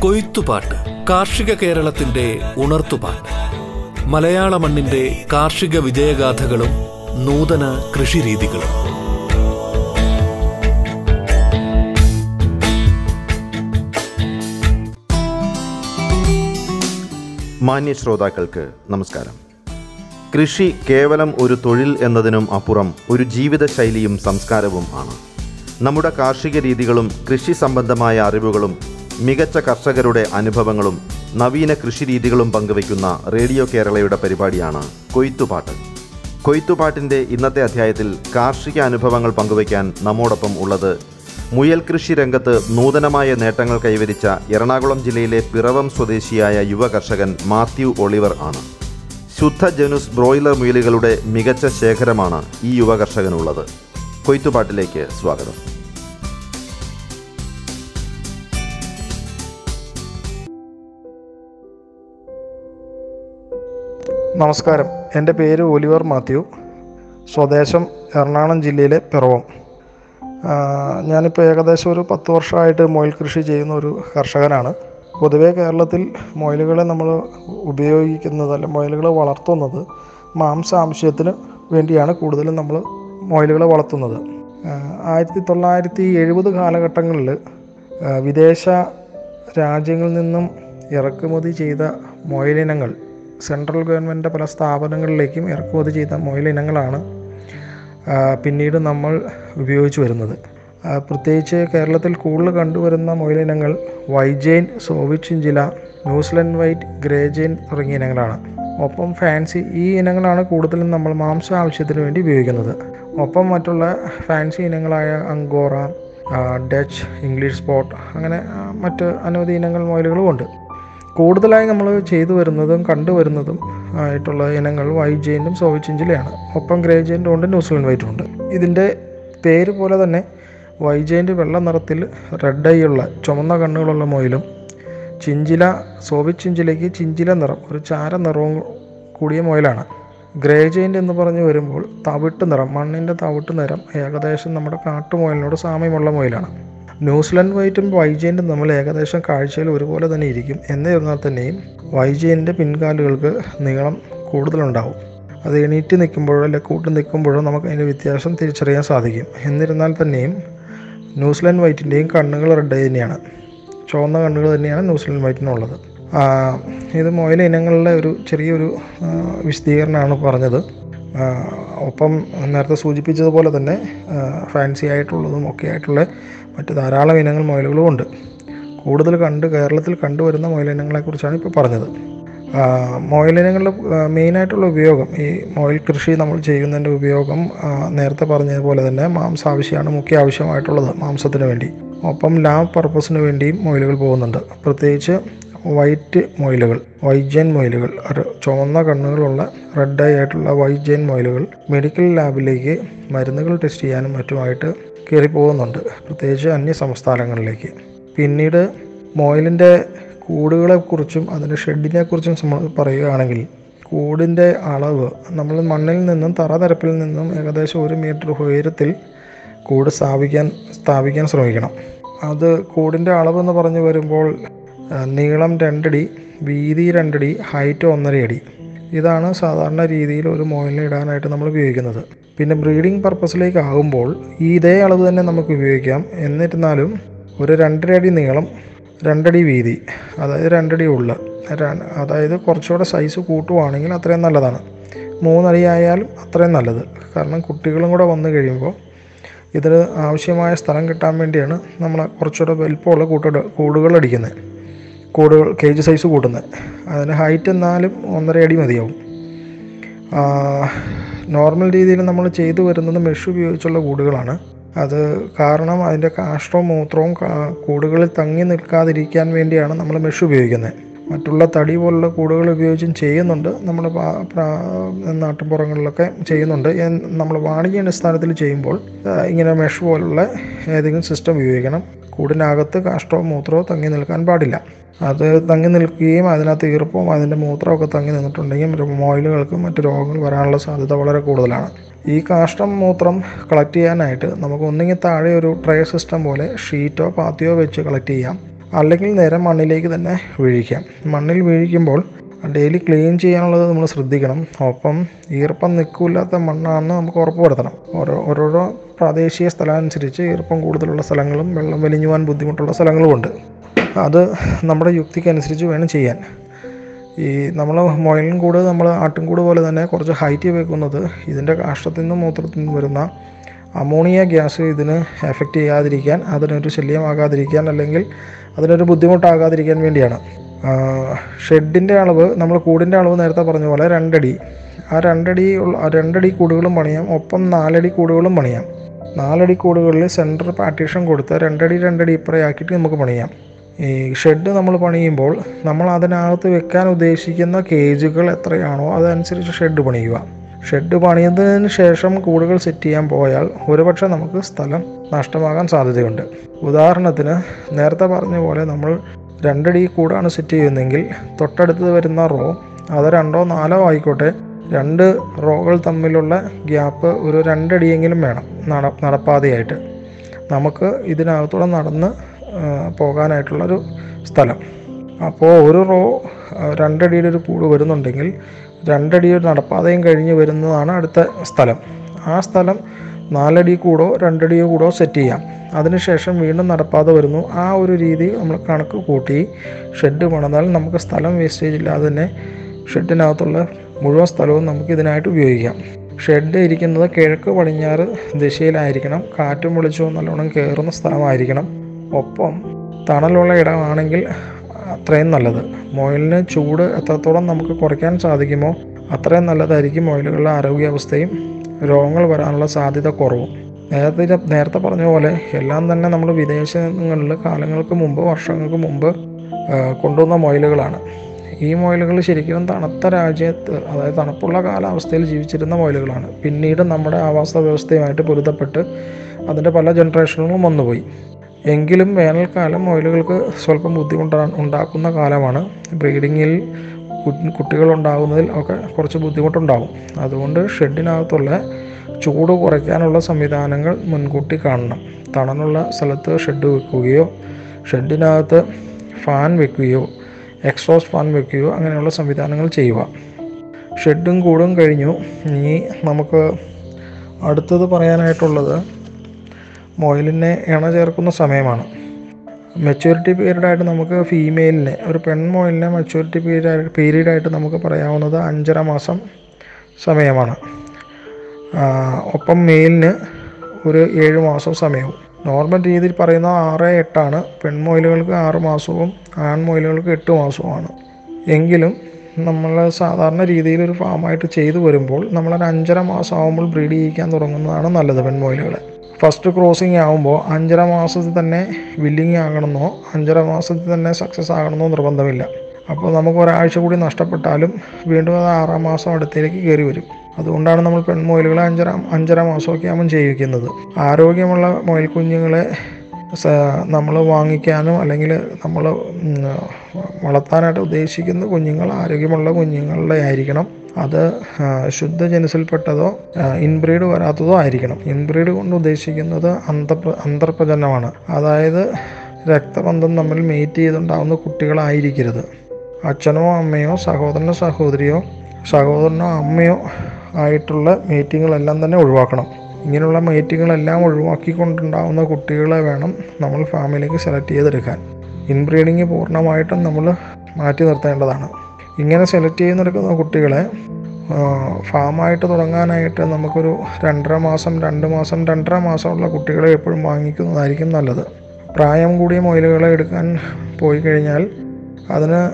കൊയ്ത്തുപാട്ട് കാർഷിക കേരളത്തിന്റെ ഉണർത്തുപാട്ട്. മലയാള മണ്ണിന്റെ കാർഷിക വിജയഗാഥകളും നൂതന കൃഷിരീതികളും. മാന്യ ശ്രോതാക്കൾക്ക് നമസ്കാരം. കൃഷി കേവലം ഒരു തൊഴിൽ എന്നതിനും അപ്പുറം ഒരു ജീവിതശൈലിയും സംസ്കാരവും ആണ്. നമ്മുടെ കാർഷിക രീതികളും കൃഷി സംബന്ധമായ അറിവുകളും മികച്ച കർഷകരുടെ അനുഭവങ്ങളും നവീന കൃഷി രീതികളും പങ്കുവയ്ക്കുന്ന റേഡിയോ കേരളയുടെ പരിപാടിയാണ് കൊയ്ത്തുപാട്ട്. കൊയ്ത്തുപാട്ടിന്റെ ഇന്നത്തെ അധ്യായത്തിൽ കാർഷിക അനുഭവങ്ങൾ പങ്കുവയ്ക്കാൻ നമ്മോടൊപ്പം ഉള്ളത് മുയൽ കൃഷി രംഗത്ത് നൂതനമായ നേട്ടങ്ങൾ കൈവരിച്ച എറണാകുളം ജില്ലയിലെ പിറവം സ്വദേശിയായ യുവ കർഷകൻ മാത്യു ഒളിവർ ആണ്. ശുദ്ധ ജനുസ് ബ്രോയിലർ മുയലുകളുടെ മികച്ച ശേഖരമാണ് ഈ യുവ കർഷകനുള്ളത് കൊയ്ത്തുപാട്ടിലേക്ക് സ്വാഗതം. നമസ്കാരം. എന്റെ പേര് ഒലിവർ മാത്യു. സ്വദേശം എറണാകുളം ജില്ലയിലെ പിറവം. ഞാനിപ്പോൾ ഏകദേശം ഒരു പത്ത് വർഷമായിട്ട് മുയൽ കൃഷി ചെയ്യുന്ന ഒരു കർഷകനാണ്. പൊതുവേ കേരളത്തിൽ മുയലുകളെ നമ്മൾ ഉപയോഗിക്കുന്നത് അല്ല മുയലുകളെ വളർത്തുന്നത് മാംസ ആവശ്യത്തിന് വേണ്ടിയാണ് കൂടുതലും നമ്മൾ മുയലുകളെ വളർത്തുന്നത്. ആയിരത്തി തൊള്ളായിരത്തി എഴുപത് കാലഘട്ടങ്ങളിൽ വിദേശ രാജ്യങ്ങളിൽ നിന്നും ഇറക്കുമതി ചെയ്ത മുയലിനങ്ങൾ സെൻട്രൽ ഗവൺമെന്റ് പല സ്ഥാപനങ്ങളിലേക്കും ഇറക്കുമതി ചെയ്ത മുയലിനങ്ങളാണ് പിന്നീട് നമ്മൾ ഉപയോഗിച്ചു വരുന്നത്. പ്രത്യേകിച്ച് കേരളത്തിൽ കൂടുതൽ കണ്ടുവരുന്ന മുയലിനങ്ങൾ വൈജെയിൻ സോവിച്ചിഞ്ചില ന്യൂസിലൻഡ് വൈറ്റ് ഗ്രേജെയിൻ തുടങ്ങിയ ഇനങ്ങളാണ്. ഒപ്പം ഫാൻസി ഈ ഇനങ്ങളാണ് കൂടുതലും നമ്മൾ മാംസ ആവശ്യത്തിന് വേണ്ടി ഉപയോഗിക്കുന്നത്. ഒപ്പം മറ്റുള്ള ഫാൻസി ഇനങ്ങളായ അങ്കോറ ഡച്ച് ഇംഗ്ലീഷ് സ്പോട്ട് അങ്ങനെ മറ്റ് അനവധി ഇനങ്ങൾ മുയലുകളും ഉണ്ട്. കൂടുതലായി നമ്മൾ ചെയ്തു വരുന്നതും കണ്ടുവരുന്നതും ആയിട്ടുള്ള ഇനങ്ങൾ വൈറ്റ് ജെയിന്റും സോവിച്ചിഞ്ചിലയാണ് ഒപ്പം ഗ്രേ ജെയിന്റും ഉണ്ട് ന്യൂസിലൻഡ് വൈറ്റും ഉണ്ട്. ഇതിന്റെ പേര് പോലെ തന്നെ വൈറ്റ് ജെയിന്റ് വെള്ള നിറത്തിൽ റെഡ് ഐ ഉള്ള ചുമന്ന കണ്ണുകളുള്ള മൊയിലും ചിഞ്ചില സോവിച്ചിഞ്ചിലയ്ക്ക് ചിഞ്ചില നിറം ഒരു ചാര നിറവും കൂടിയ മൊയിലാണ്. ഗ്രേ ജെയിന്റ് എന്ന് പറഞ്ഞു വരുമ്പോൾ തവിട്ട് നിറം മണ്ണിന്റെ തവിട്ട് നിറം ഏകദേശം നമ്മുടെ കാട്ടുമുയലിനോട് സാമ്യമുള്ള മുയലാണ്. ന്യൂസിലൻഡ് വൈറ്റും വൈജയിന്റും നമ്മൾ ഏകദേശം കാഴ്ചയിൽ ഒരുപോലെ തന്നെ ഇരിക്കും. എന്നിരുന്നാൽ തന്നെയും വൈജയന്റെ പിൻകാലുകൾക്ക് നീളം കൂടുതലുണ്ടാവും. അത് എണീറ്റ് നിൽക്കുമ്പോഴോ അല്ലെങ്കിൽ കൂട്ട് നിൽക്കുമ്പോഴോ നമുക്ക് അതിന്റെ വ്യത്യാസം തിരിച്ചറിയാൻ സാധിക്കും. എന്നിരുന്നാൽ തന്നെയും ന്യൂസിലൻഡ് വൈറ്റിന്റെയും കണ്ണുകൾ റെഡ് തന്നെയാണ്. ചുവന്ന കണ്ണുകൾ തന്നെയാണ് ന്യൂസിലാൻഡ് വൈറ്റിനുള്ളത്. ഇത് മുയൽ ഇനങ്ങളുടെ ഒരു ചെറിയൊരു വിശദീകരണമാണ് പറഞ്ഞത്. ഒപ്പം നേരത്തെ സൂചിപ്പിച്ചതുപോലെ തന്നെ ഫാൻസി ആയിട്ടുള്ളതും ഒക്കെ ആയിട്ടുള്ള മറ്റ് ധാരാളം ഇനങ്ങൾ മുയലുകളും ഉണ്ട് കൂടുതൽ കണ്ട് കേരളത്തിൽ കണ്ടുവരുന്ന മുയലിനങ്ങളെക്കുറിച്ചാണ് ഇപ്പോൾ പറഞ്ഞത്. ആ, മെയിനായിട്ടുള്ള ഉപയോഗം ഈ മോയിൽ കൃഷി നമ്മൾ ചെയ്യുന്നതിന്റെ ഉപയോഗം നേരത്തെ പറഞ്ഞതുപോലെ തന്നെ മാംസ ആവശ്യമാണ് മുഖ്യ ആവശ്യമായിട്ടുള്ളത് മാംസത്തിന് വേണ്ടി. ഒപ്പം ലാബ് പർപ്പസിന് വേണ്ടിയും മൊയിലുകൾ പോകുന്നുണ്ട്. പ്രത്യേകിച്ച് വൈറ്റ് മൊയിലുകൾ വൈജൻ മൊയിലുകൾ ഒരു ചുവന്ന കണ്ണുകളുള്ള റെഡ് ഐ ആയിട്ടുള്ള വൈജൻ മൊയിലുകൾ മെഡിക്കൽ ലാബിലേക്ക് മരുന്നുകൾ ടെസ്റ്റ് ചെയ്യാനും മറ്റുമായിട്ട് കയറി പോകുന്നുണ്ട് പ്രത്യേകിച്ച് അന്യ സംസ്ഥാനങ്ങളിലേക്ക് പിന്നീട് മോയിലിന്റെ കൂടുകളെക്കുറിച്ചും അതിന്റെ ഷെഡിനെ കുറിച്ചും നമ്മൾ പറയുകയാണെങ്കിൽ കൂടിന്റെ അളവ് നമ്മൾ മണ്ണിൽ നിന്നും തറനിരപ്പിൽ നിന്നും ഏകദേശം ഒരു മീറ്റർ ഉയരത്തിൽ കൂട് സ്ഥാപിക്കാൻ സ്ഥാപിക്കാൻ ശ്രമിക്കണം. അത് കൂടിന്റെ അളവെന്ന് പറഞ്ഞു വരുമ്പോൾ നീളം രണ്ടടി വീതി രണ്ടടി ഹൈറ്റ് ഒന്നര അടി. ഇതാണ് സാധാരണ രീതിയിൽ ഒരു മോയിലിനെ ഇടാനായിട്ട് നമ്മൾ ഉപയോഗിക്കുന്നത്. പിന്നെ ബ്രീഡിംഗ് പർപ്പസിലേക്ക് ആകുമ്പോൾ ഈ ഇതേ അളവ് തന്നെ നമുക്ക് ഉപയോഗിക്കാം. എന്നിരുന്നാലും ഒരു രണ്ടര അടി നീളം രണ്ടടി വീതി അതായത് രണ്ടടി ഉള്ള. അതായത് കുറച്ചുകൂടെ സൈസ് കൂട്ടുവാണെങ്കിൽ അത്രയും നല്ലതാണ്. മൂന്നടി ആയാലും അത്രയും നല്ലത്. കാരണം കുട്ടികളും കൂടെ വന്നു കഴിയുമ്പോൾ ഇതിന് ആവശ്യമായ സ്ഥലം കിട്ടാൻ വേണ്ടിയാണ് നമ്മൾ കുറച്ചുകൂടെ വലിപ്പമുള്ള കൂട്ടുകൾ കൂടുകൾ അടിക്കുന്നത്. കൂടുകൾ കേജ് സൈസ് കൂട്ടുന്നത് അതിന് ഹൈറ്റ് എന്നാലും ഒന്നര അടി മതിയാവും. നോർമൽ രീതിയിൽ നമ്മൾ ചെയ്തു വരുന്നത് മെഷ് ഉപയോഗിച്ചുള്ള കൂടുകളാണ്. അത് കാരണം അതിന്റെ കാഷ്ടവും മൂത്രവും കൂടുകളിൽ തങ്ങി നിൽക്കാതിരിക്കാൻ വേണ്ടിയാണ് നമ്മൾ മെഷ് ഉപയോഗിക്കുന്നത്. മറ്റുള്ള തടി പോലുള്ള കൂടുകൾ ഉപയോഗിച്ചും ചെയ്യുന്നുണ്ട്. നമ്മൾ പ്രാ- ചെയ്യുന്നുണ്ട്. നമ്മൾ വാണിജ്യ അടിസ്ഥാനത്തിൽ ചെയ്യുമ്പോൾ ഇങ്ങനെ മെഷ് പോലുള്ള ഏതെങ്കിലും സിസ്റ്റം ഉപയോഗിക്കണം. കൂടിനകത്ത് കാഷ്ടമോ മൂത്രമോ തങ്ങി നിൽക്കാൻ പാടില്ല. അത് തങ്ങി നിൽക്കുകയും അതിനകത്ത് ഈർപ്പവും അതിന്റെ മൂത്രമൊക്കെ തങ്ങി നിന്നിട്ടുണ്ടെങ്കിൽ മോയിലുകൾക്കും മറ്റു രോഗങ്ങൾ വരാനുള്ള സാധ്യത വളരെ കൂടുതലാണ്. ഈ കാഷ്ടം മൂത്രം കളക്ട് ചെയ്യാനായിട്ട് നമുക്ക് ഒന്നുകിൽ താഴെ ഒരു ട്രേ സിസ്റ്റം പോലെ ഷീറ്റോ പാത്തിയോ വെച്ച് കളക്ട് ചെയ്യാം. അല്ലെങ്കിൽ നേരെ മണ്ണിലേക്ക് തന്നെ വീഴിക്കാം. മണ്ണിൽ വീഴിക്കുമ്പോൾ ഡെയിലി ക്ലീൻ ചെയ്യാനുള്ളത് നമ്മൾ ശ്രദ്ധിക്കണം. ഒപ്പം ഈർപ്പം നിൽക്കില്ലാത്ത മണ്ണാണെന്ന് നമുക്ക് ഉറപ്പുവരുത്തണം. ഓരോ ഓരോരോ പ്രാദേശിക സ്ഥലം അനുസരിച്ച് ഈർപ്പം കൂടുതലുള്ള സ്ഥലങ്ങളും വെള്ളം വലിഞ്ഞു പോകാൻ ബുദ്ധിമുട്ടുള്ള സ്ഥലങ്ങളുമുണ്ട്. അത് നമ്മുടെ യുക്തിക്കനുസരിച്ച് വേണം ചെയ്യാൻ. ഈ നമ്മൾ മുയലും കൂട് നമ്മൾ ആട്ടിൻകൂട് പോലെ തന്നെ കുറച്ച് ഹൈറ്റ് വെക്കുന്നത് ഇതിന്റെ കാഷ്ടത്തിൽ നിന്നും മൂത്രത്തിൽ നിന്നും വരുന്ന അമോണിയ ഗ്യാസ് ഇതിന് എഫക്റ്റ് ചെയ്യാതിരിക്കാൻ അതിനൊരു ശല്യമാകാതിരിക്കാൻ അല്ലെങ്കിൽ അതിനൊരു ബുദ്ധിമുട്ടാകാതിരിക്കാൻ വേണ്ടിയാണ്. ഷെഡിന്റെ അളവ് നമ്മൾ കൂടിന്റെ അളവ് നേരത്തെ പറഞ്ഞ പോലെ രണ്ടടി. ആ രണ്ടടി രണ്ടടി കൂടുകളും പണിയാം ഒപ്പം നാലടി കൂടുകളും പണിയാം. നാലടി കൂടുകളിൽ സെന്റർ പാർട്ടീഷൻ കൊടുത്ത് രണ്ടടി രണ്ടടി ഇപ്പറയാക്കിയിട്ട് നമുക്ക് പണിയാം. ഈ ഷെഡ് നമ്മൾ പണിയുമ്പോൾ നമ്മൾ അതിനകത്ത് വെക്കാൻ ഉദ്ദേശിക്കുന്ന കേജുകൾ എത്രയാണോ അതനുസരിച്ച് ഷെഡ് പണിയുക. ഷെഡ് പണിയുന്നതിന് ശേഷം കൂടുകൾ സെറ്റ് ചെയ്യാൻ പോയാൽ ഒരുപക്ഷെ നമുക്ക് സ്ഥലം നഷ്ടമാകാൻ സാധ്യതയുണ്ട്. ഉദാഹരണത്തിന് നേരത്തെ പറഞ്ഞ പോലെ നമ്മൾ രണ്ടടി കൂടാണ് സെറ്റ് ചെയ്യുന്നതെങ്കിൽ തൊട്ടടുത്ത് വരുന്ന റോ അത് രണ്ടോ നാലോ ആയിക്കോട്ടെ രണ്ട് റോകൾ തമ്മിലുള്ള ഗ്യാപ്പ് ഒരു രണ്ടടിയെങ്കിലും വേണം നട നടപ്പാതയായിട്ട്. നമുക്ക് ഇതിനകത്തൂടെ നടന്ന് പോകാനായിട്ടുള്ളൊരു സ്ഥലം. അപ്പോൾ ഒരു റോ രണ്ടടിയുടെ ഒരു കൂട് വരുന്നുണ്ടെങ്കിൽ രണ്ടടി ഒരു നടപ്പാതയും കഴിഞ്ഞ് വരുന്നതാണ് അടുത്ത സ്ഥലം. ആ സ്ഥലം നാലടി കൂടോ രണ്ടടിയോ കൂടോ സെറ്റ് ചെയ്യാം. അതിനുശേഷം വീണ്ടും നടപ്പാത വരുന്നു. ആ ഒരു രീതി നമ്മൾ കണക്ക് കൂട്ടി ഷെഡ് പണിതാൽ നമുക്ക് സ്ഥലം വേസ്റ്റേജ് ഇല്ലാതെ തന്നെ ഷെഡിനകത്തുള്ള മുഴുവൻ സ്ഥലവും നമുക്ക് ഇതിനായിട്ട് ഉപയോഗിക്കാം. ഷെഡ് ഇരിക്കുന്നത് കിഴക്ക് പടിഞ്ഞാറ് ദിശയിലായിരിക്കണം. കാറ്റും വെളിച്ചവും നല്ലോണം കയറുന്ന സ്ഥലമായിരിക്കണം. ഒപ്പം തണലുള്ള ഇടമാണെങ്കിൽ അത്രയും നല്ലത്. മുയലിന് ചൂട് എത്രത്തോളം നമുക്ക് കുറയ്ക്കാൻ സാധിക്കുമോ അത്രയും നല്ലതായിരിക്കും മുയലുകളുടെ ആരോഗ്യാവസ്ഥയും രോഗങ്ങൾ വരാനുള്ള സാധ്യത കുറവും. നേരത്തെ നേരത്തെ പറഞ്ഞ പോലെ എല്ലാം തന്നെ നമ്മൾ വിദേശങ്ങളിൽ കാലങ്ങൾക്ക് മുമ്പ് വർഷങ്ങൾക്ക് മുമ്പ് കൊണ്ടുവന്ന മുയലുകളാണ്. ഈ മുയലുകൾ ശരിക്കും തണുത്ത രാജ്യത്ത് അതായത് തണുപ്പുള്ള കാലാവസ്ഥയിൽ ജീവിച്ചിരുന്ന മുയലുകളാണ്. പിന്നീട് നമ്മുടെ ആവാസ വ്യവസ്ഥയുമായിട്ട് പൊരുത്തപ്പെട്ട് അതിന്റെ പല ജനറേഷനുകളും വന്നുപോയി. എങ്കിലും വേനൽക്കാലം മുയലുകൾക്ക് സ്വല്പം ബുദ്ധിമുട്ടാണ് ഉണ്ടാക്കുന്ന കാലമാണ്. ബ്രീഡിങ്ങിൽ കുട്ടികൾ ഉണ്ടാകുന്നതിൽ ഒക്കെ കുറച്ച് ബുദ്ധിമുട്ടുണ്ടാകും അതുകൊണ്ട് ഷെഡിനകത്തുള്ള ചൂട് കുറയ്ക്കാനുള്ള സംവിധാനങ്ങൾ മുൻകൂട്ടി കാണണം. തണലുള്ള സ്ഥലത്ത് ഷെഡ് വെക്കുകയോ ഷെഡിനകത്ത് ഫാൻ വെക്കുകയോ എക്സോസ് ഫാൻ വെക്കുകയോ അങ്ങനെയുള്ള സംവിധാനങ്ങൾ ചെയ്യുക. ഷെഡും കൂടും കഴിഞ്ഞു. ഇനി നമുക്ക് അടുത്തത് പറയാനായിട്ടുള്ളത് മൊയിലിനെ ഇണ ചേർക്കുന്ന സമയമാണ്. മെച്യൂരിറ്റി പീരീഡായിട്ട് നമുക്ക് ഫീമെയിലിനെ ഒരു പെൺമൊയിലിനെ മെച്യൂരിറ്റി പീരീഡ് പീരീഡായിട്ട് നമുക്ക് പറയാവുന്നത് അഞ്ചര മാസം സമയമാണ്. ഒപ്പം മെയിലിന് ഒരു ഏഴ് മാസം സമയവും. നോർമൽ രീതിയിൽ പറയുന്ന ആറ് എട്ടാണ് പെൺമൊയിലുകൾക്ക് ആറ് മാസവും ആൺമൊയിലുകൾക്ക് എട്ട് മാസവുമാണ്. എങ്കിലും നമ്മൾ സാധാരണ രീതിയിൽ ഒരു ഫാമായിട്ട് ചെയ്തു വരുമ്പോൾ നമ്മളൊരു അഞ്ചര മാസം ആകുമ്പോൾ ബ്രീഡ് ചെയ്യിക്കാൻ തുടങ്ങുന്നതാണ് നല്ലത് പെൺമൊയിലുകളെ ഫസ്റ്റ് ക്രോസിങ് ആകുമ്പോൾ അഞ്ചര മാസത്തിൽ തന്നെ ബില്ലിങ് ആകണമെന്നോ അഞ്ചര മാസത്തിൽ തന്നെ സക്സസ് ആകണമെന്നോ നിർബന്ധമില്ല. അപ്പോൾ നമുക്ക് ഒരാഴ്ച കൂടി നഷ്ടപ്പെട്ടാലും വീണ്ടും അത് ആറാം മാസം അടുത്തേക്ക് കയറി വരും. അതുകൊണ്ടാണ് നമ്മൾ പെൺമൊയിലുകളെ അഞ്ചര അഞ്ചര മാസമൊക്കെ ആകുമ്പോൾ ചെയ്യിക്കുന്നത്. ആരോഗ്യമുള്ള മൊയിൽ കുഞ്ഞുങ്ങളെ നമ്മൾ വാങ്ങിക്കാനും അല്ലെങ്കിൽ നമ്മൾ വളർത്താനായിട്ട് ഉദ്ദേശിക്കുന്ന കുഞ്ഞുങ്ങൾ ആരോഗ്യമുള്ള കുഞ്ഞുങ്ങളുടെ ആയിരിക്കണം. അത് ശുദ്ധ ശുദ്ധജനസിൽപ്പെട്ടതോ ഇൻബ്രീഡ് വരാത്തതോ ആയിരിക്കണം. ഇൻബ്രീഡ് കൊണ്ട് ഉദ്ദേശിക്കുന്നത് അന്തപ്ര അന്തർപ്രജനമാണ് അതായത് രക്തബന്ധം തമ്മിൽ മേറ്റ് ചെയ്തുണ്ടാകുന്ന കുട്ടികളായിരിക്കരുത്. അച്ഛനോ അമ്മയോ സഹോദരനോ സഹോദരിയോ സഹോദരനോ അമ്മയോ ആയിട്ടുള്ള മീറ്റിങ്ങുകളെല്ലാം തന്നെ ഒഴിവാക്കണം. ഇങ്ങനെയുള്ള മീറ്റിങ്ങുകളെല്ലാം ഒഴിവാക്കിക്കൊണ്ടുണ്ടാവുന്ന കുട്ടികളെ വേണം നമ്മൾ ഫാമിലിക്ക് സെലക്ട് ചെയ്തെടുക്കാൻ. ഇൻബ്രീഡിങ് പൂർണമായിട്ടും നമ്മൾ മാറ്റി നിർത്തേണ്ടതാണ്. ഇങ്ങനെ സെലക്ട് ചെയ്തെടുക്കുന്ന കുട്ടികളെ ഫാമായിട്ട് തുടങ്ങാനായിട്ട് നമുക്കൊരു രണ്ടര മാസം രണ്ട് മാസം രണ്ടര മാസമുള്ള കുട്ടികളെ എപ്പോഴും വാങ്ങിക്കുന്നതായിരിക്കും നല്ലത്. പ്രായം കൂടിയ മൊയിലുകളെ എടുക്കാൻ പോയി കഴിഞ്ഞാൽ അതിന്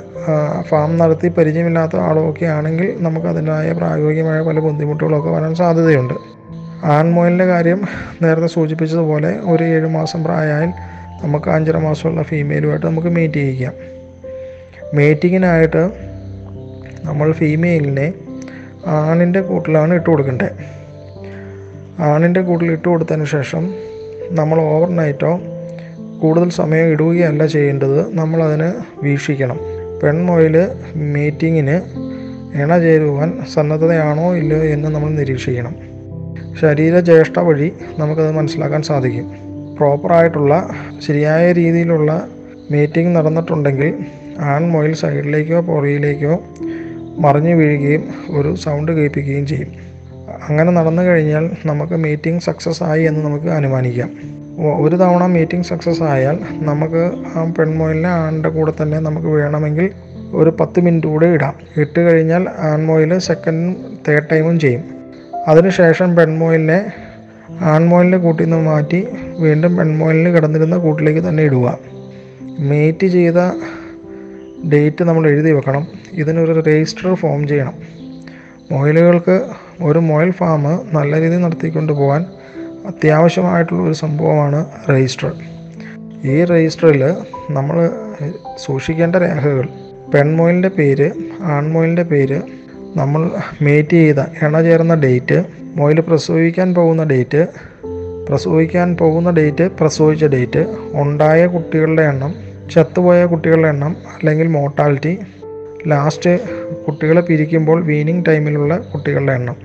ഫാം നടത്തി പരിചയമില്ലാത്ത ആളുമൊക്കെ ആണെങ്കിൽ നമുക്കതിന്റെതായ പ്രായോഗികമായ പല ബുദ്ധിമുട്ടുകളൊക്കെ വരാൻ സാധ്യതയുണ്ട്. ആൺമുയലിന്റെ കാര്യം നേരത്തെ സൂചിപ്പിച്ചതുപോലെ ഒരു ഏഴ് മാസം പ്രായമായാൽ നമുക്ക് അഞ്ചര മാസമുള്ള ഫീമെയിലുമായിട്ട് നമുക്ക് മീറ്റ് ചെയ്യിക്കാം. മീറ്റിങ്ങിനായിട്ട് നമ്മൾ ഫീമെയിലിനെ ആണിന്റെ കൂട്ടിലാണ് ഇട്ട് കൊടുക്കേണ്ടത് ആണിന്റെ കൂട്ടിൽ ഇട്ട് കൊടുത്തതിന് ശേഷം നമ്മൾ ഓവർ നൈറ്റോ കൂടുതൽ സമയം ഇടുകയല്ല ചെയ്യേണ്ടത് നമ്മളതിന് വീക്ഷിക്കണം. പെൺമൊയിൽ മീറ്റിങ്ങിന് ഇണ ചേരുവാൻ സന്നദ്ധതയാണോ ഇല്ലയോ എന്ന് നമ്മൾ നിരീക്ഷിക്കണം. ശരീരജ്യേഷ്ഠ വഴി നമുക്കത് മനസ്സിലാക്കാൻ സാധിക്കും. പ്രോപ്പറായിട്ടുള്ള ശരിയായ രീതിയിലുള്ള മീറ്റിംഗ് നടന്നിട്ടുണ്ടെങ്കിൽ ആൺമൊയിൽ സൈഡിലേക്കോ പുറയിലേക്കോ മറിഞ്ഞു വീഴുകയും ഒരു സൗണ്ട് കേൾപ്പിക്കുകയും ചെയ്യും. അങ്ങനെ നടന്നു കഴിഞ്ഞാൽ നമുക്ക് മീറ്റിംഗ് സക്സസ് ആയി എന്ന് നമുക്ക് അനുമാനിക്കാം. ഒരു തവണ മീറ്റിംഗ് സക്സസ് ആയാൽ നമുക്ക് ആ പെൺമൊയിലിനെ ആണിന്റെ കൂടെ തന്നെ നമുക്ക് വേണമെങ്കിൽ ഒരു പത്ത് മിനിറ്റ് കൂടെ ഇടാം. ഇട്ട് കഴിഞ്ഞാൽ ആൺമൊയിൽ സെക്കൻഡും തേർഡ് ടൈമും ചെയ്യും. അതിനുശേഷം പെൺമോയിലിനെ ആൺമൊയിലിന്റെ കൂട്ടിൽ നിന്ന് മാറ്റി വീണ്ടും പെൺമോയിലിന് കിടന്നിരുന്ന കൂട്ടിലേക്ക് തന്നെ ഇടുക. മീറ്റ് ചെയ്ത ഡേറ്റ് നമ്മൾ എഴുതി വെക്കണം. ഇതിനൊരു രജിസ്റ്റർ ഫോം ചെയ്യണം. മൊയിലുകൾക്ക് ഒരു മൊയിൽ ഫാം നല്ല രീതിയിൽ നടത്തിക്കൊണ്ട് പോകാൻ അത്യാവശ്യമായിട്ടുള്ള ഒരു സംഭവമാണ് രജിസ്റ്റർ. ഈ രജിസ്റ്ററിൽ നമ്മൾ സൂക്ഷിക്കേണ്ട രേഖകൾ. പെൺമൊയിലിന്റെ പേര് ആൺമൊയിലിന്റെ പേര് നമ്മൾ മേറ്റ് ചെയ്ത ഇണ ചേർന്ന ഡേറ്റ് മുയൽ പ്രസവിക്കാൻ പോകുന്ന ഡേറ്റ് പ്രസവിക്കാൻ പോകുന്ന ഡേറ്റ് പ്രസവിച്ച ഡേറ്റ് ഉണ്ടായ കുട്ടികളുടെ എണ്ണം ചത്തുപോയ കുട്ടികളുടെ എണ്ണം അല്ലെങ്കിൽ മോർട്ടാലിറ്റി ലാസ്റ്റ് കുട്ടികളെ പിരിക്കുമ്പോൾ വീനിങ് ടൈമിലുള്ള കുട്ടികളുടെ എണ്ണം.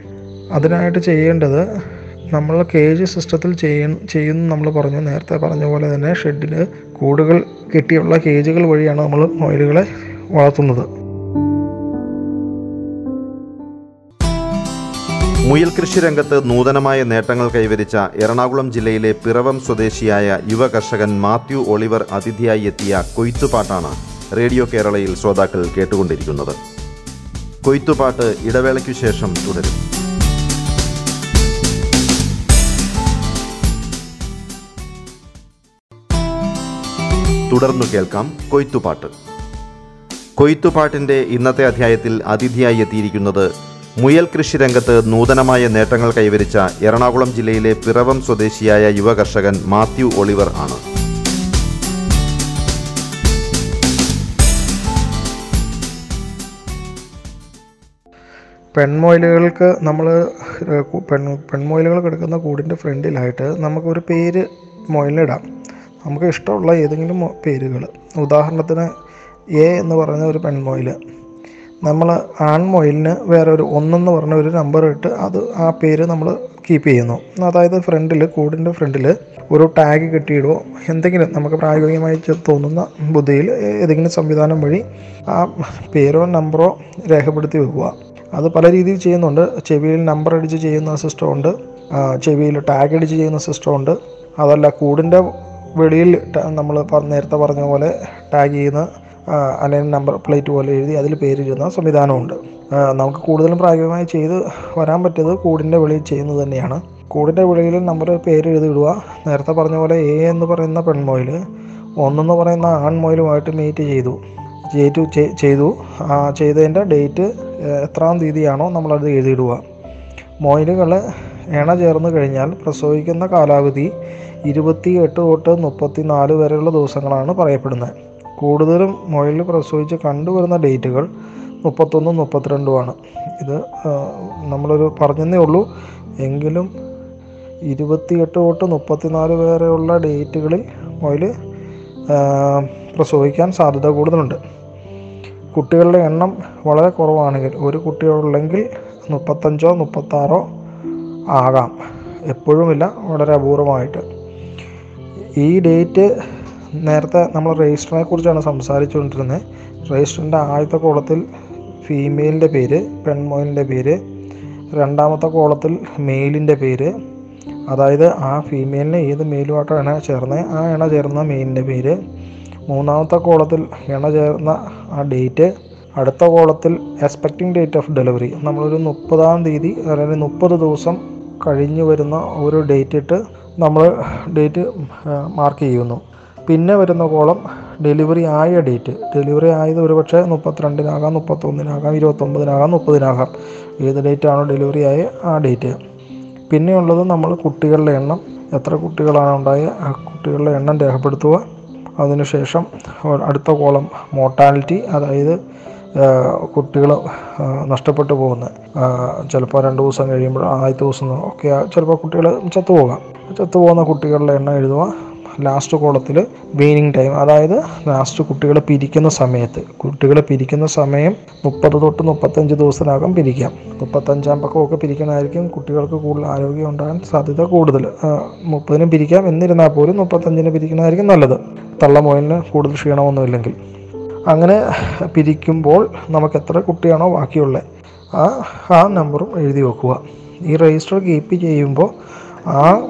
അതിനായിട്ട് ചെയ്യേണ്ടത് നമ്മൾ കേജ് സിസ്റ്റത്തിൽ ചെയ്യ ചെയ്യുന്നു നമ്മൾ പറഞ്ഞു. നേരത്തെ പറഞ്ഞ പോലെ തന്നെ ഷെഡിൽ കൂടുകൾ കെട്ടിയുള്ള കേജുകൾ വഴിയാണ് നമ്മൾ മൊയിലുകളെ വളർത്തുന്നത്. മുയൽ കൃഷി രംഗത്ത് നൂതനമായ നേട്ടങ്ങൾ കൈവരിച്ച എറണാകുളം ജില്ലയിലെ പിറവം സ്വദേശിയായ യുവ കർഷകൻ മാത്യു ഒളിവർ അതിഥിയായി എത്തിയ കൊയ്ത്തുപാട്ടാണ് റേഡിയോ കേരളയിൽ ശ്രോതാക്കൾ കേട്ടുകൊണ്ടിരിക്കുന്നത്. കൊയ്ത്തുപാട്ട് ഇടവേളയ്ക്കു ശേഷം തുടരും. തുടർന്നു കേൾക്കാം കൊയ്ത്തുപാട്ട്. കൊയ്ത്തുപാട്ടിന്റെ ഇന്നത്തെ അധ്യായത്തിൽ അതിഥിയായി എത്തിയിരിക്കുന്നത് മുയൽ കൃഷി രംഗത്ത് നൂതനമായ നേട്ടങ്ങൾ കൈവരിച്ച എറണാകുളം ജില്ലയിലെ പിറവം സ്വദേശിയായ യുവ കർഷകൻ മാത്യു ഒളിവർ ആണ്. പെൺമൊയിലുകൾക്ക് നമ്മൾ പെൺ പെൺമൊയിലുകൾ കിടക്കുന്ന കൂടിന്റെ ഫ്രണ്ടിലായിട്ട് നമുക്കൊരു പേര് മൊയിലിടാം. നമുക്ക് ഇഷ്ടമുള്ള ഏതെങ്കിലും പേരുകൾ. ഉദാഹരണത്തിന് എ എന്ന് പറയുന്ന ഒരു പെൺമൊയിൽ. നമ്മൾ ആൺമൊയിലിന് വേറെ ഒരു ഒന്നെന്ന് പറഞ്ഞ ഒരു നമ്പർ ഇട്ട് അത് ആ പേര് നമ്മൾ കീപ്പ് ചെയ്യുന്നു. അതായത് ഫ്രണ്ടിൽ കൂടിന്റെ ഫ്രണ്ടിൽ ഒരു ടാഗ് കെട്ടിയിടുകയോ എന്തെങ്കിലും നമുക്ക് പ്രായോഗികമായി തോന്നുന്ന ബുദ്ധിയിൽ ഏതെങ്കിലും സംവിധാനം വഴി ആ പേരോ നമ്പറോ രേഖപ്പെടുത്തി വെക്കുക. അത് പല രീതിയിൽ ചെയ്യുന്നുണ്ട്. ചെവിയിൽ നമ്പർ അടിച്ച് ചെയ്യുന്ന സിസ്റ്റമുണ്ട് ചെവിയിൽ ടാഗ് അടിച്ച് ചെയ്യുന്ന സിസ്റ്റമുണ്ട് അതല്ല കൂടിന്റെ വെളിയിൽ നമ്മൾ നേരത്തെ പറഞ്ഞ പോലെ ടാഗ് ചെയ്യുന്ന അല്ലെങ്കിൽ നമ്പർ പ്ലേറ്റ് പോലെ എഴുതി അതിൽ പേരിടുന്ന സംവിധാനമുണ്ട്. നമുക്ക് കൂടുതലും പ്രായോഗികമായി ചെയ്ത് വരാൻ പറ്റിയത് കൂടിന്റെ വെളിയിൽ ചെയ്യുന്നത് തന്നെയാണ്. കൂടിന്റെ വെളിയിൽ നമ്പർ പേര് ഇടുക നേരത്തെ പറഞ്ഞ പോലെ എ എന്ന് പറയുന്ന പെൺമോയിൽ ഒന്നെന്ന് പറയുന്ന ആൺമോയിലുമായിട്ട് മീറ്റ് ചെയ്തു. ചെയ്തു ചെയ്തു. ചെയ്തതിന്റെ ഡേറ്റ് എത്രാം തീയതിയാണോ നമ്മളത് എഴുതിയിടുക. മൊയിലുകൾ ഇണ ചേർന്ന് കഴിഞ്ഞാൽ പ്രസവിക്കുന്ന കാലാവധി ഇരുപത്തി എട്ട് തൊട്ട് മുപ്പത്തി നാല് വരെയുള്ള ദിവസങ്ങളാണ് പറയപ്പെടുന്നത്. കൂടുതലും മൊയിൽ പ്രസവിച്ച് കണ്ടുവരുന്ന ഡേറ്റുകൾ മുപ്പത്തൊന്നും മുപ്പത്തിരണ്ടുമാണ്. ഇത് നമ്മളൊരു പറഞ്ഞതേ ഉള്ളൂ. എങ്കിലും ഇരുപത്തിയെട്ട് തൊട്ട് മുപ്പത്തിനാല് വരെയുള്ള ഡേറ്റുകളിൽ മൊയിൽ പ്രസവിക്കാൻ സാധ്യത കൂടുതലുണ്ട്. കുട്ടികളുടെ എണ്ണം വളരെ കുറവാണെങ്കിൽ ഒരു കുട്ടിയുള്ളെങ്കിൽ മുപ്പത്തഞ്ചോ മുപ്പത്താറോ ആകാം. എപ്പോഴുമില്ല വളരെ അപൂർവമായിട്ട്. ഈ ഡേറ്റ് നേരത്തെ നമ്മൾ രജിസ്റ്ററിനെ കുറിച്ചാണ് സംസാരിച്ചുകൊണ്ടിരുന്നത്. രജിസ്റ്ററിന്റെ ആദ്യത്തെ കോളത്തിൽ ഫീമെയിലിന്റെ പേര് പെൺമോയിലിന്റെ പേര് രണ്ടാമത്തെ കോളത്തിൽ മെയിലിന്റെ പേര്. അതായത് ആ ഫീമെയിലിന് ഏത് മെയിലുമായിട്ടാണ് ഇണ ചേർന്നത്? ആ ഇണ ചേർന്ന മെയിലിന്റെ പേര്. മൂന്നാമത്തെ കോളത്തിൽ ഇണ ചേർന്ന ആ ഡേറ്റ് അടുത്ത കോളത്തിൽ എക്സ്പെക്റ്റിംഗ് ഡേറ്റ് ഓഫ് ഡെലിവറി നമ്മളൊരു മുപ്പതാം തീയതി അതായത് മുപ്പത് ദിവസം കഴിഞ്ഞു വരുന്ന ഒരു ഡേറ്റ് ഇട്ട് നമ്മൾ ഡേറ്റ് മാർക്ക് ചെയ്യുന്നു. പിന്നെ വരുന്ന കോളം ഡെലിവറി ആയ ഡേറ്റ്. ഡെലിവറി ആയത് ഒരുപക്ഷെ മുപ്പത്തിരണ്ടിനാകാം മുപ്പത്തൊന്നിനാകാം ഇരുപത്തൊമ്പതിനാകാം മുപ്പതിനാകാം. ഏത് ഡേറ്റാണോ ഡെലിവറി ആയ ആ ഡേറ്റ്. പിന്നെയുള്ളത് നമ്മൾ കുട്ടികളുടെ എണ്ണം. എത്ര കുട്ടികളാണ് ഉണ്ടായ ആ കുട്ടികളുടെ എണ്ണം രേഖപ്പെടുത്തുക. അതിനുശേഷം അടുത്ത കോളം മോർട്ടാലിറ്റി അതായത് കുട്ടികൾ നഷ്ടപ്പെട്ടു പോകുന്ന ചിലപ്പോൾ രണ്ട് ദിവസം കഴിയുമ്പോൾ ആദ്യത്തെ ദിവസം ഒക്കെ ചിലപ്പോൾ കുട്ടികൾ ചത്തുപോകാം. ചത്തുപോകുന്ന കുട്ടികളുടെ എണ്ണം എഴുതുക. ലാസ്റ്റ് കോളത്തിൽ വെയിനിങ് ടൈം അതായത് ലാസ്റ്റ് കുട്ടികളെ പിരിക്കുന്ന സമയത്ത്. കുട്ടികളെ പിരിക്കുന്ന സമയം മുപ്പത് തൊട്ട് മുപ്പത്തഞ്ച് ദിവസത്തിനകം പിരിക്കാം. മുപ്പത്തഞ്ചാം പക്കമൊക്കെ പിരിക്കണമായിരിക്കും. കുട്ടികൾക്ക് കൂടുതൽ ആരോഗ്യം ഉണ്ടാകാൻ സാധ്യത കൂടുതൽ മുപ്പതിനും പിരിക്കാം. എന്നിരുന്നാൽ പോലും മുപ്പത്തഞ്ചിന് പിരിക്കണമായിരിക്കും നല്ലത്. തള്ളമോയിലിന് കൂടുതൽ ക്ഷീണമൊന്നുമില്ലെങ്കിൽ. അങ്ങനെ പിരിക്കുമ്പോൾ നമുക്ക് എത്ര കുട്ടിയാണോ ബാക്കിയുള്ളത് ആ ആ നമ്പറും എഴുതി വെക്കുക. ഈ രജിസ്റ്റർ കീപ്പ് ചെയ്യുമ്പോൾ ആ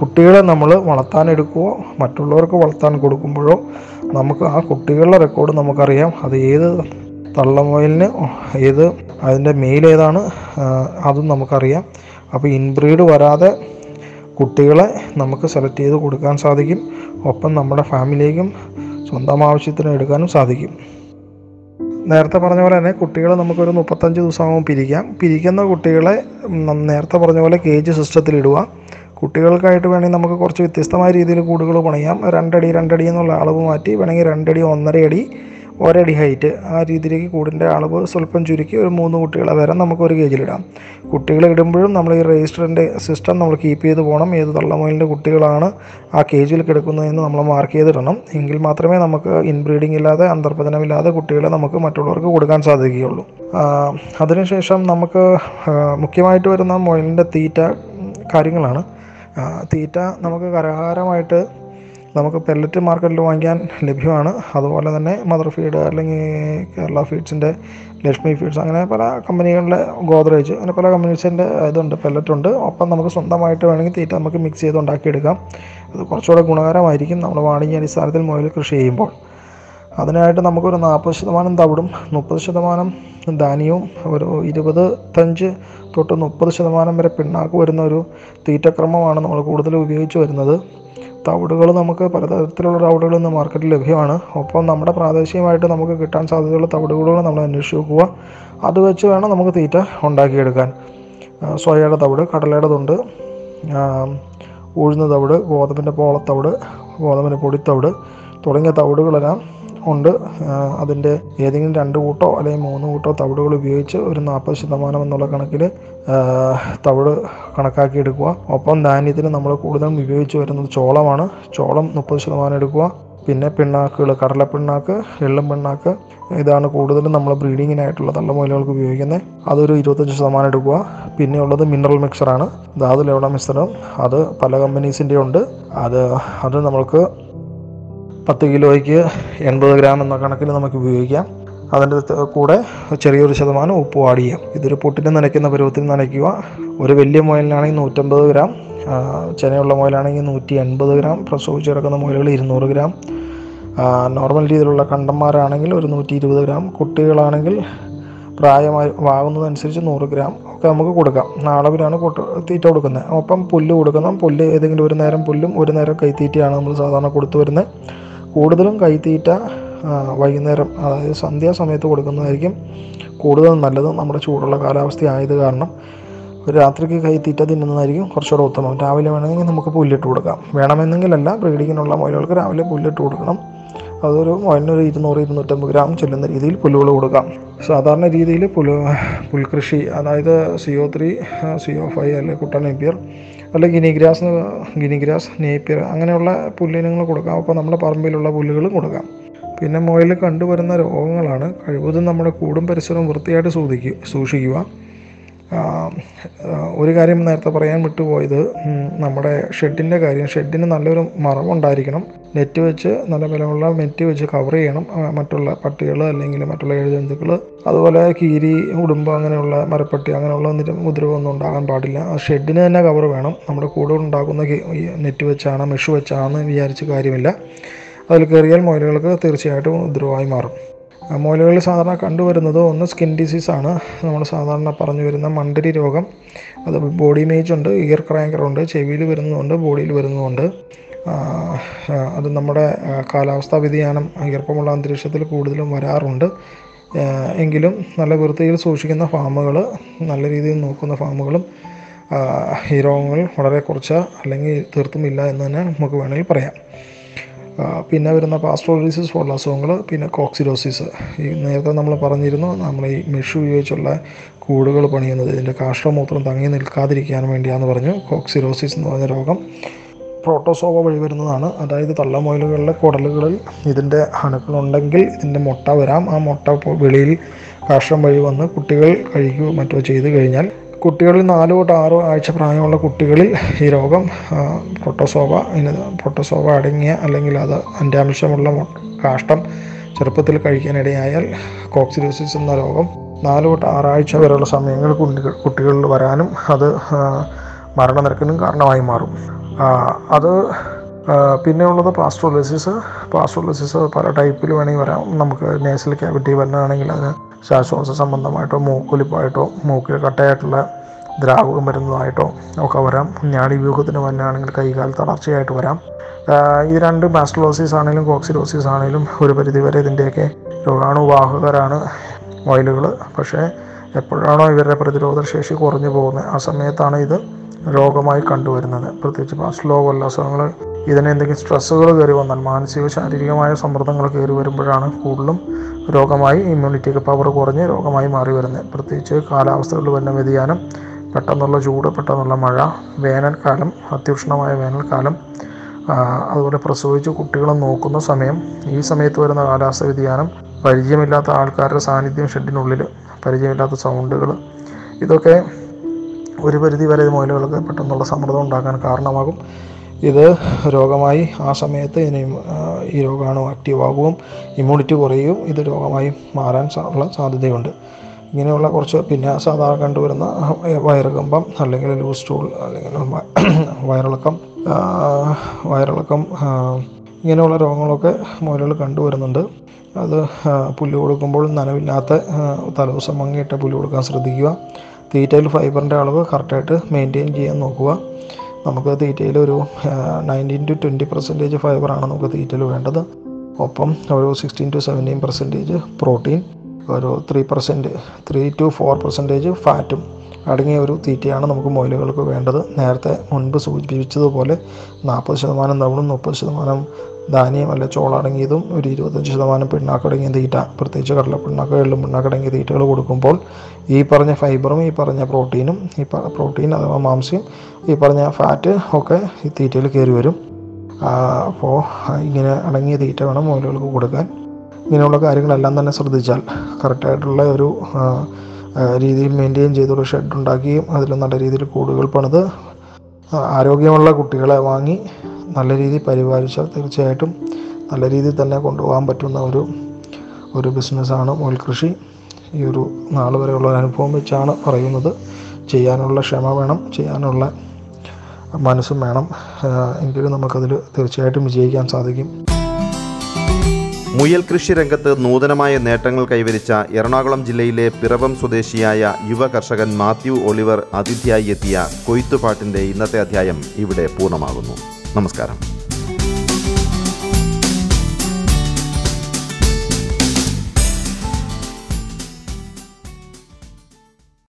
കുട്ടികളെ നമ്മൾ വളർത്താൻ എടുക്കുമോ മറ്റുള്ളവർക്ക് വളർത്താൻ കൊടുക്കുമ്പോഴോ നമുക്ക് ആ കുട്ടികളുടെ റെക്കോർഡ് നമുക്കറിയാം. അത് ഏത് തള്ളമൊയിലിന് ഏത് അതിന്റെ മെയിൽ ഏതാണ് അതും നമുക്കറിയാം. അപ്പോൾ ഇൻബ്രീഡ് വരാതെ കുട്ടികളെ നമുക്ക് സെലക്ട് ചെയ്ത് കൊടുക്കാൻ സാധിക്കും. ഒപ്പം നമ്മുടെ ഫാമിലിയിലേക്കും സ്വന്തം ആവശ്യത്തിന് എടുക്കാനും സാധിക്കും. നേരത്തെ പറഞ്ഞ പോലെ തന്നെ കുട്ടികളെ നമുക്കൊരു മുപ്പത്തഞ്ച് ദിവസമാകുമ്പോൾ പിരിക്കാം. പിരിക്കുന്ന കുട്ടികളെ നേരത്തെ പറഞ്ഞ പോലെ കേജ് സിസ്റ്റത്തിൽ ഇടുക കുട്ടികൾക്കായിട്ട് വേണമെങ്കിൽ നമുക്ക് കുറച്ച് വ്യത്യസ്തമായ രീതിയിൽ കൂടുകൾ പണിയാം. രണ്ടടി രണ്ടടി എന്നുള്ള അളവ് മാറ്റി വേണമെങ്കിൽ രണ്ടടി ഒന്നര അടി ഒരടി ഹൈറ്റ് ആ രീതിയിലേക്ക് കൂടിന്റെ അളവ് സ്വല്പം ചുരുക്കി ഒരു മൂന്ന് കുട്ടികളെ വരെ നമുക്ക് ഒരു കേജിലിടാം കുട്ടികൾ ഇടുമ്പോഴും നമ്മൾ ഈ രജിസ്റ്ററിന്റെ സിസ്റ്റം നമ്മൾ കീപ്പ് ചെയ്ത് പോകണം. ഏത് തള്ളമൊയിലിന്റെ കുട്ടികളാണ് ആ കേജിൽ കിടക്കുന്നതെന്ന് നമ്മൾ മാർക്ക് ചെയ്തിടണം. എങ്കിൽ മാത്രമേ നമുക്ക് ഇൻബ്രീഡിംഗ് ഇല്ലാതെ അന്തർപ്പതനമില്ലാതെ കുട്ടികളെ നമുക്ക് മറ്റുള്ളവർക്ക് കൊടുക്കാൻ സാധിക്കുകയുള്ളൂ. അതിനുശേഷം നമുക്ക് മുഖ്യമായിട്ട് വരുന്ന മൊയിലിന്റെ തീറ്റ കാര്യങ്ങളാണ്. തീറ്റ നമുക്ക് കരഹാരമായിട്ട് നമുക്ക് പെല്ലറ്റ് മാർക്കറ്റിൽ വാങ്ങിക്കാൻ ലഭ്യമാണ്. അതുപോലെ തന്നെ മദർ ഫീഡ് അല്ലെങ്കിൽ കേരള ഫീഡ്സിന്റെ ലക്ഷ്മി ഫീഡ്സ് അങ്ങനെ പല കമ്പനികളുടെ ഗോദ്രേജ് അങ്ങനെ പല കമ്പനീസിന്റെ ഇതുണ്ട് പെല്ലറ്റ് ഉണ്ട്. ഒപ്പം നമുക്ക് സ്വന്തമായിട്ട് വേണമെങ്കിൽ തീറ്റ നമുക്ക് മിക്സ് ചെയ്ത് ഉണ്ടാക്കിയെടുക്കാം. അത് കുറച്ചുകൂടെ ഗുണകരമായിരിക്കും. നമ്മൾ വാണിജ്യ അടിസ്ഥാനത്തിൽ മുതൽ കൃഷി ചെയ്യുമ്പോൾ. അതിനായിട്ട് നമുക്കൊരു നാൽപ്പത് ശതമാനം തവിടും മുപ്പത് ശതമാനം ധാന്യവും ഒരു ഇരുപത്തഞ്ച് തൊട്ട് മുപ്പത് ശതമാനം വരെ പിണ്ണാക്ക് വരുന്ന ഒരു തീറ്റക്രമമാണ് നമ്മൾ കൂടുതൽ ഉപയോഗിച്ച് വരുന്നത്. തവിടുകൾ നമുക്ക് പലതരത്തിലുള്ള തവിടുകൾ ഇന്ന് മാർക്കറ്റിൽ ലഭ്യമാണ്. ഒപ്പം നമ്മുടെ പ്രാദേശികമായിട്ട് നമുക്ക് കിട്ടാൻ സാധ്യതയുള്ള തവിടുകൾ നമ്മൾ അന്വേഷിച്ച് നോക്കുക. അത് വെച്ച് വേണം നമുക്ക് തീറ്റ ഉണ്ടാക്കിയെടുക്കാൻ. സോയയുടെ തവിട് കടലയുടേതുണ്ട് ഉഴുന്ന തവിട് ഗോതമ്പിന്റെ പോളത്തവിട് ഗോതമ്പിന്റെ പൊടിത്തവിട് തുടങ്ങിയ തവിടുകളെല്ലാം ഉണ്ട് അതിന്റെ ഏതെങ്കിലും രണ്ട് കൂട്ടോ അല്ലെങ്കിൽ മൂന്ന് കൂട്ടോ തവിടുകൾ ഉപയോഗിച്ച് ഒരു നാൽപ്പത് ശതമാനം എന്നുള്ള കണക്കിൽ തവിട് കണക്കാക്കി എടുക്കുക. ഒപ്പം ധാന്യത്തിന് നമ്മൾ കൂടുതലും ഉപയോഗിച്ച് വരുന്നത് ചോളമാണ്. ചോളം മുപ്പത് ശതമാനം എടുക്കുക. പിന്നെ പിണ്ണാക്കുകൾ കടലപ്പിണ്ണാക്ക് എള്ളും പിണ്ണാക്ക് ഇതാണ് കൂടുതലും നമ്മൾ ബ്രീഡിങ്ങിനായിട്ടുള്ള തള്ളമുയലുകൾക്ക് ഉപയോഗിക്കുന്നത്. അതൊരു ഇരുപത്തഞ്ച് ശതമാനം എടുക്കുക. പിന്നെ ഉള്ളത് മിനറൽ മിക്സറാണ് ധാതു ലവണ മിശ്രം അത് പല കമ്പനീസിന്റെ ഉണ്ട്. അത് അത് നമ്മൾക്ക് പത്ത് കിലോയ്ക്ക് എൺപത് ഗ്രാം എന്ന കണക്കിൽ നമുക്ക് ഉപയോഗിക്കാം. അതിന്റെ കൂടെ ചെറിയൊരു ശതമാനം ഉപ്പ് ആഡ് ചെയ്യാം. ഇതൊരു പൊട്ടിന് നനയ്ക്കുന്ന പരുവത്തിൽ നനയ്ക്കുക. ഒരു വലിയ മുയലിനാണെങ്കിൽ നൂറ്റമ്പത് ഗ്രാം ചെനയുള്ള മുയലാണെങ്കിൽ നൂറ്റി എൺപത് ഗ്രാം പ്രസവിച്ച് കിടക്കുന്ന മുയലുകൾ ഇരുന്നൂറ് ഗ്രാം നോർമൽ രീതിയിലുള്ള കണ്ടന്മാരാണെങ്കിൽ ഒരു നൂറ്റി ഇരുപത് ഗ്രാം കുട്ടികളാണെങ്കിൽ പ്രായമായി വാങ്ങുന്നതനുസരിച്ച് നൂറ് ഗ്രാം ഒക്കെ നമുക്ക് കൊടുക്കാം. അളവിലാണ് കൊട്ട് തീറ്റ കൊടുക്കുന്നത്. ഒപ്പം പുല്ല് കൊടുക്കണം. പുല്ല് ഏതെങ്കിലും ഒരു നേരം പുല്ലും ഒരു നേരം കൈത്തീറ്റയാണ് നമ്മൾ സാധാരണ കൊടുത്തു വരുന്നത്. കൂടുതലും കൈത്തീറ്റ വൈകുന്നേരം അതായത് സന്ധ്യാസമയത്ത് കൊടുക്കുന്നതായിരിക്കും കൂടുതൽ നല്ലത്. നമ്മുടെ ചൂടുള്ള കാലാവസ്ഥ ആയത് കാരണം ഒരു രാത്രിക്ക് കൈത്തീറ്റ തിന്നുന്നതായിരിക്കും കുറച്ചുകൂടെ ഉത്തമം. രാവിലെ വേണമെങ്കിൽ നമുക്ക് പുല്ലിട്ട് കൊടുക്കാം. വേണമെന്നെങ്കിലല്ല ബ്രീഡിങ്ങിനുള്ള മുയലുകൾക്ക് രാവിലെ പുല്ലിട്ട് കൊടുക്കണം. അതൊരു മുയലിനൊരു ഇരുന്നൂറ് ഇരുന്നൂറ്റമ്പത് ഗ്രാം ചെല്ലുന്ന രീതിയിൽ പുല്ലുകൾ കൊടുക്കാം. സാധാരണ രീതിയിൽ പുൽ പുൽകൃഷി അതായത് സിഒ ത്രീ സിഒ ഫൈവ് അല്ലെങ്കിൽ കുട്ട നേപ്പിയർ അല്ലെങ്കിൽ ഗിനിഗ്രാസ് ഗിനിഗ്രാസ് നേപ്പിയർ അങ്ങനെയുള്ള പുല്ലിനങ്ങൾ കൊടുക്കാം. അപ്പോൾ നമ്മുടെ പറമ്പിലുള്ള പുല്ലുകളും കൊടുക്കാം. പിന്നെ മുയൽ കണ്ടുവരുന്ന രോഗങ്ങളാണ് കഴിവതും നമ്മുടെ കൂടും പരിസരവും വൃത്തിയായിട്ട് സൂക്ഷിക്കുക സൂക്ഷിക്കുക. ഒരു കാര്യം നേരത്തെ പറയാൻ വിട്ടുപോയത് നമ്മുടെ ഷെഡിന്റെ കാര്യം. ഷെഡിന് നല്ലൊരു മറവുണ്ടായിരിക്കണം. നെറ്റ് വെച്ച് നല്ല ബലമുള്ള നെറ്റ് വെച്ച് കവർ ചെയ്യണം. മറ്റുള്ള പട്ടികൾ അല്ലെങ്കിൽ മറ്റുള്ള ജന്തുക്കൾ അതുപോലെ കീരി ഉടുമ്പ് അങ്ങനെയുള്ള മരപ്പട്ടി അങ്ങനെയുള്ള ഉപദ്രവമൊന്നും ഉണ്ടാകാൻ പാടില്ല. ഷെഡിന് തന്നെ കവർ വേണം. നമ്മുടെ കൂടെ ഉണ്ടാക്കുന്ന നെറ്റ് വെച്ചാണ് മെഷ് വെച്ചാണെന്ന് വിചാരിച്ച് കാര്യമില്ല. അതിൽ കയറിയാൽ മുയലുകൾക്ക് തീർച്ചയായിട്ടും ഉപദ്രവമായി മാറും. മുയലുകളിൽ സാധാരണ കണ്ടുവരുന്നത് ഒന്ന് സ്കിൻ ഡിസീസാണ് നമ്മൾ സാധാരണ പറഞ്ഞു വരുന്ന മണ്ടരി രോഗം അത് ബോഡി മേജ് ഉണ്ട് ഇയർ ക്രാങ്കർ ഉണ്ട് ചെവിയിൽ വരുന്നതുണ്ട് ബോഡിയിൽ വരുന്നതുണ്ട് അത് നമ്മുടെ കാലാവസ്ഥാ വ്യതിയാനം ഈർപ്പമുള്ള അന്തരീക്ഷത്തിൽ കൂടുതലും വരാറുണ്ട്. എങ്കിലും നല്ല വൃത്തിയിൽ സൂക്ഷിക്കുന്ന ഫാമുകൾ നല്ല രീതിയിൽ നോക്കുന്ന ഫാമുകളും ഈ രോഗങ്ങൾ വളരെ കുറച്ച് അല്ലെങ്കിൽ തീർത്തുമില്ല എന്ന് തന്നെ നമുക്ക് വേണമെങ്കിൽ പറയാം. പിന്നെ വരുന്ന പാസ്ട്രോളിസിസ് പോലുള്ള അസുഖങ്ങൾ പിന്നെ കോക്സിഡോസിസ്. ഈ നേരത്തെ നമ്മൾ പറഞ്ഞിരുന്നു നമ്മൾ ഈ മെഷ് ഉപയോഗിച്ചുള്ള കൂടുകൾ പണിയുന്നത് ഇതിന്റെ കാഷ്ടമൂത്രം തങ്ങി നിൽക്കാതിരിക്കാൻ വേണ്ടിയാണെന്ന് പറഞ്ഞു. കോക്സിഡോസിസ് എന്ന് പറഞ്ഞ രോഗം പ്രോട്ടോസോവ വഴി വരുന്നതാണ്. അതായത് തള്ളമുയലുകളിലെ കുടലുകളിൽ ഇതിന്റെ അണുക്കളുണ്ടെങ്കിൽ ഇതിന്റെ മുട്ട വരാം. ആ മുട്ട വെളിയിൽ കാഷ്ടം വഴി വന്ന് കുട്ടികൾ കഴിക്കുകയോ മറ്റോ ചെയ്തു കഴിഞ്ഞാൽ കുട്ടികളിൽ നാല് തൊട്ട് ആറ് ആഴ്ച പ്രായമുള്ള കുട്ടികളിൽ ഈ രോഗം പ്രോട്ടോസോവ ഇനി പ്രോട്ടോസോവ അടങ്ങിയ അല്ലെങ്കിൽ അത് അന്റാംശമുള്ള കാഷ്ടം ചെറുപ്പത്തിൽ കഴിക്കാനിടയായാൽ കോക്സിഡോസിസ് എന്ന രോഗം നാല് തൊട്ട് ആറാഴ്ച വരെയുള്ള സമയങ്ങളിൽ കുട്ടികൾ കുട്ടികളിൽ വരാനും അത് മരണനിരക്കിനും കാരണമായി മാറും. അത് പിന്നെ ഉള്ളത് പാസ്ട്രോളിസിസ് പാസ്ട്രോളിസിസ് പല ടൈപ്പിൽ വേണമെങ്കിൽ വരാം. നമുക്ക് നേസൽ ക്യാവിറ്റി വരുന്നതാണെങ്കിൽ അതിന് ശ്വാസോച്ഛ സംബന്ധമായിട്ടോ മൂക്കൊലിപ്പായിട്ടോ മൂക്കിൽ കട്ടയായിട്ടുള്ള ദ്രാവകം വരുന്നതായിട്ടോ ഒക്കെ വരാം. ഞാടിവ്യൂഹത്തിന് വന്നാണെങ്കിൽ കൈകാൽ തളർച്ചയായിട്ട് വരാം. ഇത് രണ്ട് മാസ്റ്റലോസിസ് ആണെങ്കിലും കോക്സിലോസിസ് ആണെങ്കിലും ഒരു പരിധിവരെ ഇതിന്റെയൊക്കെ രോഗാണുവാഹകരാണ് മൊയിലുകൾ പക്ഷേ എപ്പോഴാണോ ഇവരുടെ പ്രതിരോധ ശേഷി കുറഞ്ഞു പോകുന്നത് ആ സമയത്താണ് ഇത് രോഗമായി കണ്ടുവരുന്നത്. പ്രത്യേകിച്ച് മാസ്റ്റലോ പോലുള്ള അസുഖങ്ങൾ ഇതിന് എന്തെങ്കിലും സ്ട്രെസ്സുകൾ കയറി വന്നാൽ മാനസിക ശാരീരികമായ സമ്മർദ്ദങ്ങൾ കയറി വരുമ്പോഴാണ് കൂടുതലും രോഗമായി ഇമ്മ്യൂണിറ്റി പവർ കുറഞ്ഞ് രോഗമായി മാറി വരുന്നത്. പ്രത്യേകിച്ച് കാലാവസ്ഥകളിൽ വരുന്ന വ്യതിയാനം പെട്ടെന്നുള്ള ചൂട് പെട്ടെന്നുള്ള മഴ വേനൽക്കാലം അത്യുഷ്ണമായ വേനൽക്കാലം അതുപോലെ പ്രസവിച്ച് കുട്ടികളെ നോക്കുന്ന സമയം ഈ സമയത്ത് വരുന്ന കാലാവസ്ഥ വ്യതിയാനം പരിചയമില്ലാത്ത ആൾക്കാരുടെ സാന്നിധ്യം ഷെഡിനുള്ളിൽ പരിചയമില്ലാത്ത സൗണ്ടുകൾ ഇതൊക്കെ ഒരു പരിധി വരെ മുയലുകൾക്ക് പെട്ടെന്നുള്ള സമ്മർദ്ദം ഉണ്ടാക്കാൻ കാരണമാകും. ഇത് രോഗമായി ആ സമയത്ത് ഇനി ഈ രോഗാണു ആക്റ്റീവ് ആകുകയും ഇമ്മ്യൂണിറ്റി കുറയുകയും ഇത് രോഗമായി മാറാൻ ഉള്ള സാധ്യതയുണ്ട്. ഇങ്ങനെയുള്ള കുറച്ച് പിന്നെ സാധാരണ കണ്ടുവരുന്ന വയറുകമ്പം അല്ലെങ്കിൽ ലൂസ് സ്റ്റൂൾ അല്ലെങ്കിൽ വയറിളക്കം വയറിളക്കം ഇങ്ങനെയുള്ള രോഗങ്ങളൊക്കെ മുയലുകൾ കണ്ടുവരുന്നുണ്ട്. അത് പുല്ല് കൊടുക്കുമ്പോൾ നനവില്ലാത്ത തലേദിവസം മങ്ങിയിട്ട പുല്ല് കൊടുക്കാൻ ശ്രദ്ധിക്കുക. തീറ്റയിൽ ഫൈബറിന്റെ അളവ് കറക്റ്റായിട്ട് മെയിന്റെയിൻ ചെയ്യാൻ നോക്കുക. നമുക്ക് തീറ്റയിൽ ഒരു നയന്റീൻ ടു ട്വന്റി പെർസെന്റേജ് ഫൈബറാണ് നമുക്ക് തീറ്റയിൽ വേണ്ടത്. ഒപ്പം ഒരു sixteen to seventeen percentage protein ഒരു three percent three to four percentage ഫാറ്റും അടങ്ങിയ ഒരു തീറ്റയാണ് നമുക്ക് മുയലുകൾക്ക് വേണ്ടത്. നേരത്തെ മുൻപ് സൂചിപ്പിച്ചതുപോലെ നാൽപ്പത് ശതമാനം തവിടും മുപ്പത് ശതമാനം ധാന്യം അല്ല ചോളടങ്ങിയതും ഒരു ഇരുപത്തഞ്ച് ശതമാനം പിണ്ണാക്കടങ്ങിയ തീറ്റ പ്രത്യേകിച്ച് കടല പിണ്ണാക്ക എള്ളും പിണ്ണാക്കടങ്ങിയ തീറ്റകൾ കൊടുക്കുമ്പോൾ ഈ പറഞ്ഞ ഫൈബറും ഈ പറഞ്ഞ പ്രോട്ടീനും ഈ പ്രോട്ടീൻ അഥവാ മാംസ്യം ഈ പറഞ്ഞ ഫാറ്റ് ഒക്കെ ഈ തീറ്റയിൽ കയറി വരും. അപ്പോൾ ഇങ്ങനെ അടങ്ങിയ തീറ്റ വേണം മുയലുകൾക്ക് കൊടുക്കാൻ. ഇങ്ങനെയുള്ള കാര്യങ്ങളെല്ലാം തന്നെ ശ്രദ്ധിച്ചാൽ കറക്റ്റായിട്ടുള്ള ഒരു രീതിയിൽ മെയിന്റെയിൻ ചെയ്തൊരു ഷെഡ് ഉണ്ടാക്കുകയും അതിൽ നല്ല രീതിയിൽ കൂടുകൾ പണിത് ആരോഗ്യമുള്ള കുട്ടികളെ വാങ്ങി നല്ല രീതിയിൽ പരിപാലിച്ചാൽ തീർച്ചയായിട്ടും നല്ല രീതിയിൽ തന്നെ കൊണ്ടുപോകാൻ പറ്റുന്ന ഒരു ഒരു ബിസിനസ്സാണ് മുയൽ കൃഷി ഈ ഒരു നാൾ വരെയുള്ള അനുഭവം വെച്ചാണ് പറയുന്നത്. ചെയ്യാനുള്ള ക്ഷമ വേണം ചെയ്യാനുള്ള മനസ്സും വേണം. എങ്കിലും നമുക്കതിൽ തീർച്ചയായിട്ടും വിജയിക്കാൻ സാധിക്കും. മുയൽ കൃഷി രംഗത്ത് നൂതനമായ നേട്ടങ്ങൾ കൈവരിച്ച എറണാകുളം ജില്ലയിലെ പിറവം സ്വദേശിയായ യുവ കർഷകൻ മാത്യു ഒളിവർ അതിഥിയായി എത്തിയ കൊയ്ത്തുപാട്ടിന്റെ ഇന്നത്തെ അധ്യായം ഇവിടെ പൂർണമാകുന്നു. നമസ്കാരം.